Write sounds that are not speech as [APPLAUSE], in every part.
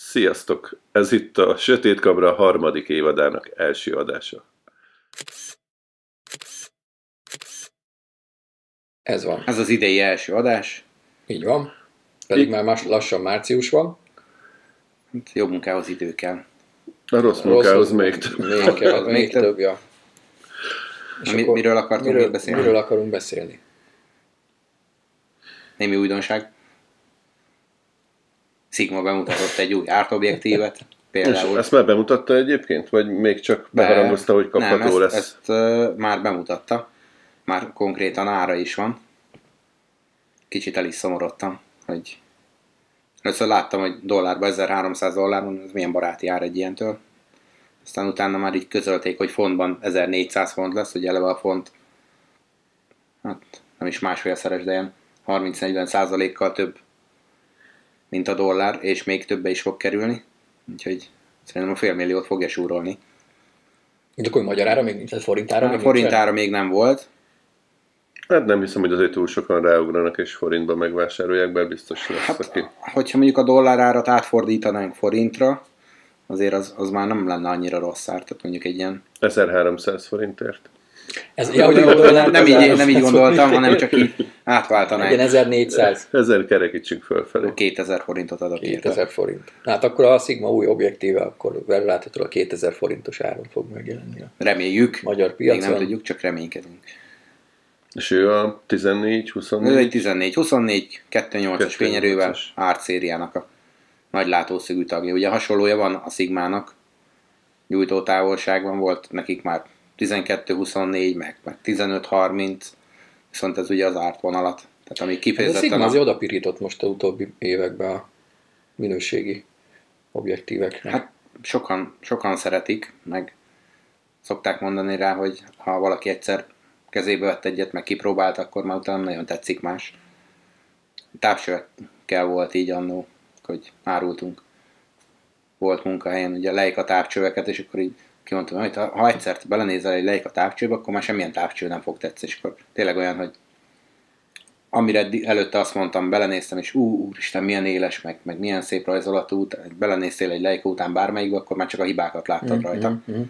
Sziasztok! Ez itt a Sötét Kamra harmadik évadának első adása. Ez van. Ez az idei első adás. Így van. Pedig Így- már más, lassan március van. Hát Jobb munkához idő kell. A rossz munkához még több. Még, kell, Az még több. ja. Mi- miről akartunk miről, még beszélni? Miről akarunk beszélni? Némi újdonság. Sigma bemutatott egy új ártobjektívet. És Például. ezt már bemutatta egyébként? Vagy még csak Be- beharangozta, hogy kapható nem, ezt, lesz? ezt uh, már bemutatta. Már konkrétan ára is van. Kicsit el is szomorodtam, hogy először láttam, hogy dollárban 1300 dolláron, ez milyen baráti ár egy ilyentől. Aztán utána már így közölték, hogy fontban 1400 font lesz, hogy eleve a font hát nem is másfélszeres, de ilyen 30-40 százalékkal több, mint a dollár, és még többe is fog kerülni. Úgyhogy szerintem a félmilliót fogja súrolni. Mint akkor magyarára még nincs, forintára A még nincs? forintára még nem volt, Hát nem hiszem, hogy azért túl sokan ráugranak és forintba megvásárolják, bár biztos lesz, Hát, aki... hogyha mondjuk a dollárárat átfordítanánk forintra, azért az, az már nem lenne annyira rossz ár, tehát mondjuk egy ilyen... 1300 forintért. Ez, ja, nem, gondolom, nem, nem, így, nem így gondoltam, hanem csak így Igen, átváltanánk. 1400. Ezer kerekítsünk fölfelé. 2000 forintot adok érte. 2000 forint. Hát akkor a Sigma új objektíve, akkor vele láthatóan a 2000 forintos áron fog megjelenni Reméljük. magyar Még nem piacon. tudjuk, csak reménykedünk. És ő a 14, Ez 24? egy 14, 24, 2.8-as 2.8-as. fényerővel árt szériának a nagy látószögű tagja. Ugye hasonlója van a Sigmának, gyújtó távolságban volt nekik már 12-24, meg, meg 15-30, viszont ez ugye az árt vonalat. Tehát ami Ez a kifejezetten Sigma a, azért odapirított most a utóbbi években a minőségi objektívekre. hát sokan, sokan szeretik, meg szokták mondani rá, hogy ha valaki egyszer kezébe vett egyet, meg kipróbált, akkor már utána nagyon tetszik más. Távcsövekkel volt így annó, hogy árultunk. Volt munkahelyen, ugye Leica távcsöveket, és akkor így kimondtam, hogy ha, egyszer belenézel egy Leica távcsőbe, akkor már semmilyen távcső nem fog tetszeni, és akkor tényleg olyan, hogy amire eddig- előtte azt mondtam, belenéztem, és ú, úristen, milyen éles, meg, meg milyen szép rajzolatú, belenéztél egy Leica után bármelyikbe, akkor már csak a hibákat láttad rajta. Mhm.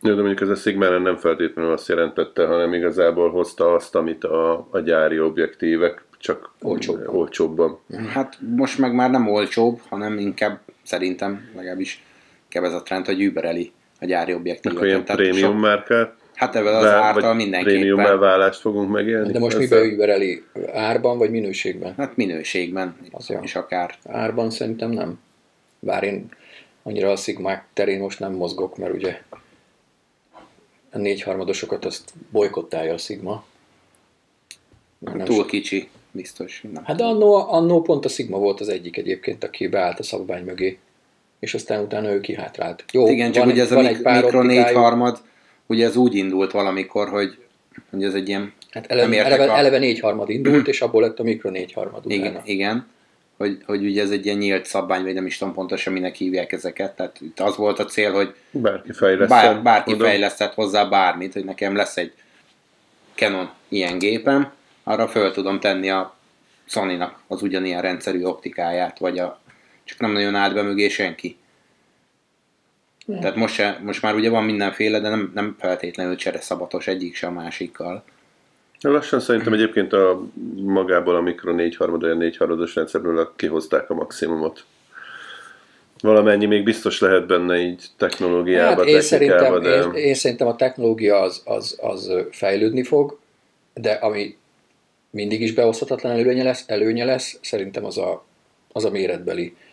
Jó, de mondjuk ez a Sigma nem feltétlenül azt jelentette, hanem igazából hozta azt, amit a, a gyári objektívek, csak Olcsóbban. olcsóbban. Hát most meg már nem olcsóbb, hanem inkább szerintem legalábbis inkább ez a trend, hogy übereli a gyári objektívet. Akkor ilyen Tehát prémium sok- márkát, Hát ebben az vá- vagy mindenképpen. prémium elválást fogunk megélni. De most miben übereli? Árban vagy minőségben? Hát minőségben, Az jó. és akár. Árban szerintem nem. Bár én annyira a szigmák terén most nem mozgok, mert ugye a négyharmadosokat azt bolykottálja a szigma. Már nem Túl so- kicsi, biztos. Nem. Hát de annó, annó pont a Sigma volt az egyik egyébként, aki beállt a szabvány mögé, és aztán utána ő kihátrált. Jó, Igen, csak van, ugye ez a van mik- egy pár mikro optikájuk. négyharmad, ugye ez úgy indult valamikor, hogy, hogy ez egy ilyen, Hát eleve, eleve, a- eleve négyharmad indult, és abból lett a mikro négyharmad utána. igen, igen hogy, hogy ugye ez egy ilyen nyílt szabvány, vagy nem is tudom pontosan minek hívják ezeket, tehát itt az volt a cél, hogy Bárki fejleszt. Bár, bárki fejlesztett hozzá bármit, hogy nekem lesz egy Canon ilyen gépem, arra föl tudom tenni a Sony-nak az ugyanilyen rendszerű optikáját, vagy a, csak nem nagyon állt be mögé senki. Tehát most, se, most már ugye van mindenféle, de nem, nem feltétlenül csere szabatos egyik se a másikkal. Lassan szerintem egyébként a magából a mikro 4 harmad, olyan 4 harmados rendszerből kihozták a maximumot. Valamennyi még biztos lehet benne így technológiába, Hát én szerintem, de... én, én szerintem a technológia az, az, az fejlődni fog, de ami mindig is behozhatatlan előnye lesz, előnye lesz szerintem az a, az a méretbeli uh,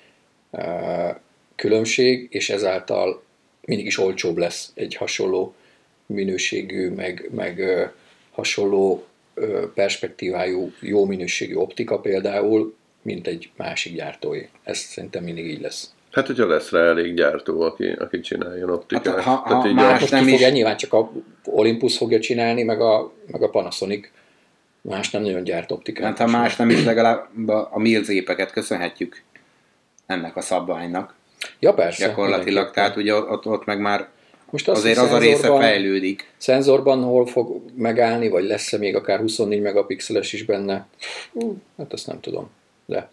különbség, és ezáltal mindig is olcsóbb lesz egy hasonló minőségű, meg, meg hasonló perspektívájú, jó minőségű optika például, mint egy másik gyártói. Ez szerintem mindig így lesz. Hát, hogyha lesz rá elég gyártó, aki, aki csináljon optikát. Hát, ha- ha így más nem ki fogja, nyilván csak a Olympus fogja csinálni, meg a, meg a Panasonic. Más nem nagyon gyárt optikát. Hát ha más nem is, legalább a, a Mills gépeket köszönhetjük ennek a szabványnak Ja, persze. gyakorlatilag. mindenképpen. Tehát ugye ott, ott meg már Most azt, azért az a része fejlődik. Szenzorban hol fog megállni, vagy lesz-e még akár 24 megapixeles is benne? Hát azt nem tudom. De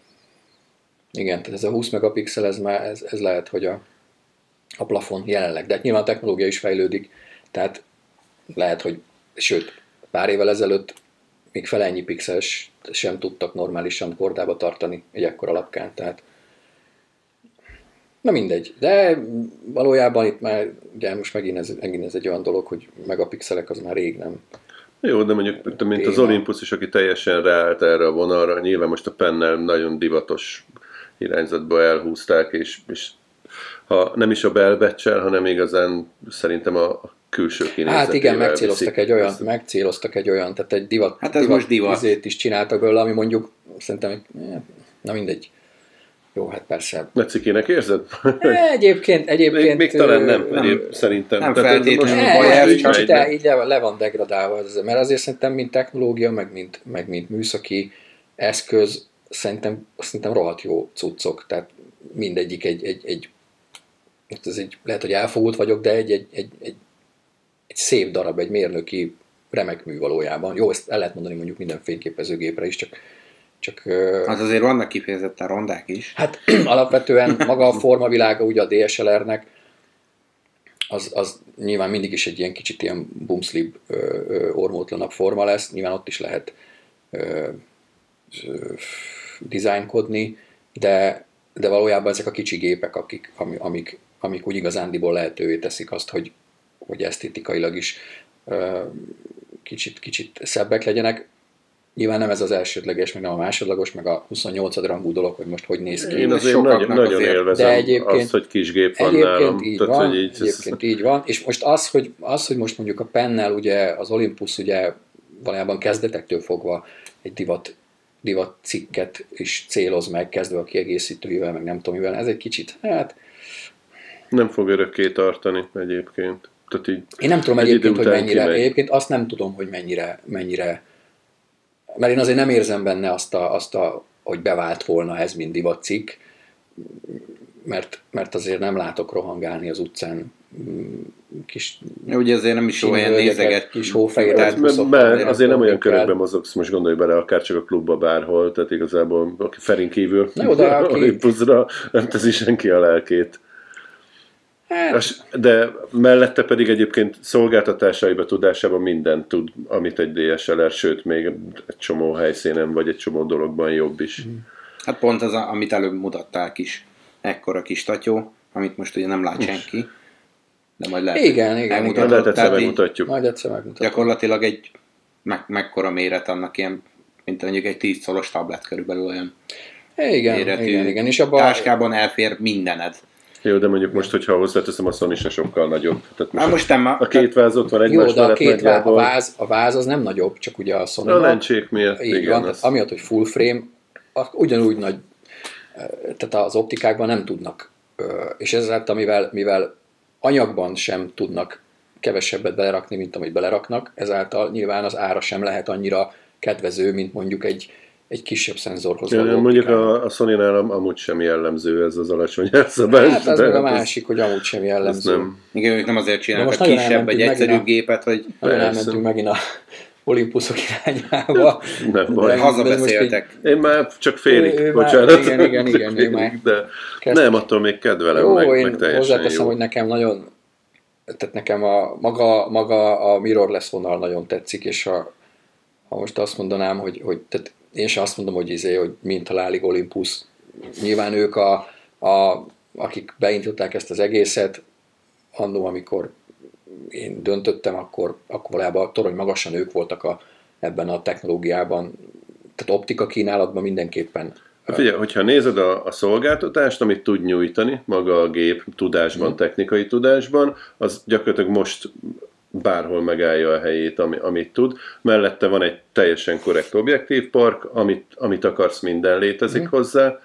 Igen, tehát ez a 20 megapixel, ez, már, ez, ez lehet, hogy a, a plafon jelenleg. De hát nyilván a technológia is fejlődik, tehát lehet, hogy, sőt, pár évvel ezelőtt még fel ennyi pixels sem tudtak normálisan kordába tartani egy ekkora lapkán, tehát Na mindegy, de valójában itt már, ugye most megint ez, megint ez egy olyan dolog, hogy megapixelek az már rég nem. Jó, de mondjuk, mint az Olympus is, aki teljesen ráállt erre a vonalra, nyilván most a pennel nagyon divatos irányzatba elhúzták, és, és ha nem is a belbecsel, hanem igazán szerintem a külső kinézetével Hát igen, megcéloztak egy olyan, megcéloztak egy olyan, tehát egy divat, hát ez divat, most divat. is csináltak belőle, ami mondjuk szerintem, na mindegy. Jó, hát persze. Lecikének érzed? Egyébként, egyébként... Még, még talán nem, nem egyéb, szerintem. Nem feltétlenül baj, csak de így le, le van degradálva, mert azért szerintem, mint technológia, meg mint, meg mint műszaki eszköz, szerintem, szerintem rohadt jó cuccok, tehát mindegyik egy, egy, egy, ez egy lehet, hogy elfogult vagyok, de egy, egy, egy, egy, egy szép darab, egy mérnöki remek mű valójában. Jó, ezt el lehet mondani mondjuk minden fényképezőgépre is, csak csak, hát azért vannak kifejezetten rondák is. Hát [CLEARS THROAT] alapvetően maga a formavilága ugye a DSLR-nek, az, az nyilván mindig is egy ilyen kicsit ilyen bumslib ormótlanabb forma lesz, nyilván ott is lehet ö, ö, dizájnkodni, de, de valójában ezek a kicsi gépek, akik, amik, amik úgy igazándiból lehetővé teszik azt, hogy, hogy esztétikailag is ö, kicsit, kicsit szebbek legyenek. Nyilván nem ez az elsődleges, meg nem a másodlagos, meg a 28 rangú dolog, hogy most hogy néz ki. Én azért nagyon, nagyon azért, élvezem de egyébként, azt, hogy kis gép van egyébként nálam. Így Tehát, van, hogy így, egyébként így van. És most az hogy, az, hogy most mondjuk a pennel, ugye az Olympus ugye valójában kezdetektől fogva egy divat, divat cikket is céloz meg, kezdve a kiegészítőivel, meg nem tudom mivel, ez egy kicsit, hát... Nem fog örökké tartani egyébként. Tehát így Én nem tudom egyébként, hogy mennyire, egyébként azt nem tudom, hogy mennyire, mennyire mert én azért nem érzem benne azt, a, azt a, hogy bevált volna ez, mint divatcikk, mert, mert azért nem látok rohangálni az utcán mm, kis... Ugye azért nem is olyan nézeget. Kis hófehér mert, mert azért nem olyan körökben mozogsz, most gondolj bele, akár csak a klubba bárhol, tehát igazából aki Ferin kívül Na jó, de aki... [LAUGHS] Olympusra nem teszi senki a lelkét. Hát. De mellette pedig egyébként szolgáltatásaiba, tudásában mindent tud, amit egy DSLR, sőt még egy csomó helyszínen, vagy egy csomó dologban jobb is. Mm. Hát pont az, amit előbb mutatták is, ekkora kis tatyó, amit most ugye nem lát senki, de majd lehet, igen, igen, igen. Lehet egyszer megmutatjuk. Majd egyszer megmutatjuk. Gyakorlatilag egy me- mekkora méret annak ilyen, mint mondjuk egy 10 szolos tablet körülbelül olyan igen, méretű. igen, igen. És abba... Táskában elfér mindened. Jó, de mondjuk most, hogyha hozzáteszem, a Sony se sokkal nagyobb. Tehát most, most nem a, a két váz ott van egymás Jó, de a, két váz, a, váz, a váz az nem nagyobb, csak ugye a Sony. A lencsék miatt, így igen. Van, az... amiatt, hogy full frame, ugyanúgy nagy, tehát az optikákban nem tudnak, és ezáltal, mivel, mivel anyagban sem tudnak kevesebbet belerakni, mint amit beleraknak, ezáltal nyilván az ára sem lehet annyira kedvező, mint mondjuk egy egy kisebb szenzorhoz ja, Mondjuk a, a Sony-nál amúgy sem jellemző ez az alacsony elszabás. Hát az meg a másik, hogy amúgy sem jellemző. Nem. Igen, ők nem azért csinálnak a kisebb, egy egyszerűbb a, gépet, hogy... Nagyon elmentünk megint a [LAUGHS] Olympusok irányába. Nem baj. Hazabeszéltek. Én már csak félig, ő, ő bocsánat. Már, igen, igen, igen. Félig, már de kezd... nem, attól még kedvelem jó, meg, én meg teljesen hozzáteszem, jó. hogy nekem nagyon tehát nekem a maga, maga a mirrorless vonal nagyon tetszik, és a, ha most azt mondanám, hogy, hogy tehát én sem azt mondom, hogy, izé, hogy mint a Lálig Olympus. Nyilván ők, a, a, akik beintották ezt az egészet, annó, amikor én döntöttem, akkor, akkor valójában a torony magasan ők voltak a, ebben a technológiában, tehát optika kínálatban mindenképpen. Figyelj, hogyha nézed a, a szolgáltatást, amit tud nyújtani, maga a gép tudásban, mm. technikai tudásban, az gyakorlatilag most bárhol megállja a helyét, ami, amit tud. Mellette van egy teljesen korrekt objektív park, amit, amit akarsz, minden létezik mm. hozzá.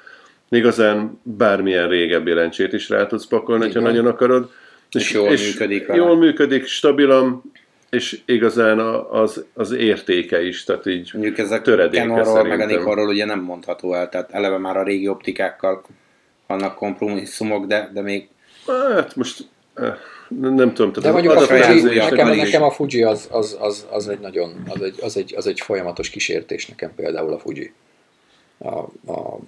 Igazán bármilyen régebbi lencsét is rá tudsz pakolni, ha nagyon akarod. És, és jól és működik vele. Jól működik, stabilan, és igazán az, az értéke is, tehát így Mondjuk ezek töredéke Canonról, meg a Nikonról ugye nem mondható el, tehát eleve már a régi optikákkal vannak kompromisszumok, de, de még... Hát most nem tudom. De mondjuk a Fuji, nekem, nekem a Fuji az, az, az, az, egy nagyon, az egy, az, egy, az egy folyamatos kísértés nekem például a Fuji. A, a,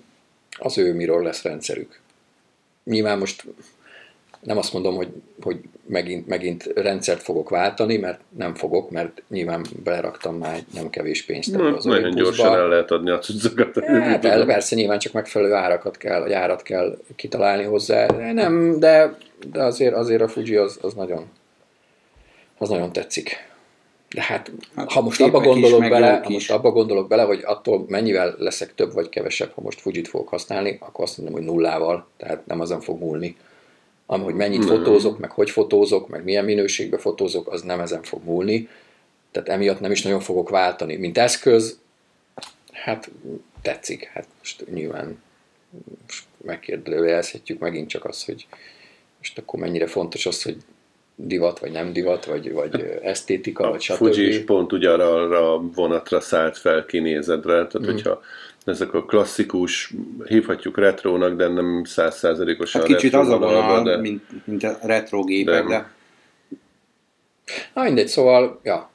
az ő miről lesz rendszerük. Nyilván most nem azt mondom, hogy, hogy megint, megint rendszert fogok váltani, mert nem fogok, mert nyilván beleraktam már nem kevés pénzt Na, az nagyon Olympusba. gyorsan el lehet adni a cuccokat. Hát el, persze nyilván csak megfelelő árakat kell, árat kell kitalálni hozzá. De nem, de, de azért, azért a Fuji az, az nagyon az nagyon tetszik. De hát, Hát ha most abba is, gondolok meg bele, ha is. most abba gondolok bele, hogy attól mennyivel leszek több vagy kevesebb, ha most Fujit fogok használni, akkor azt mondom, hogy nullával, tehát nem azon fog múlni. Am, hogy mennyit Nem. fotózok, meg hogy fotózok, meg milyen minőségben fotózok, az nem ezen fog múlni. Tehát emiatt nem is nagyon fogok váltani. Mint eszköz, hát tetszik. Hát most nyilván most megkérdőjelezhetjük megint csak azt, hogy most akkor mennyire fontos az, hogy divat, vagy nem divat, vagy, vagy esztétika, A vagy stb. Fuji is pont ugyanarra a vonatra szállt fel kinézedre, tehát Mm. hogyha ezek a klasszikus, hívhatjuk retrónak, de nem százszázalékosan Hát kicsit az a vonal, de mint, mint a retro gépek, De- de Na mindegy, szóval, ja,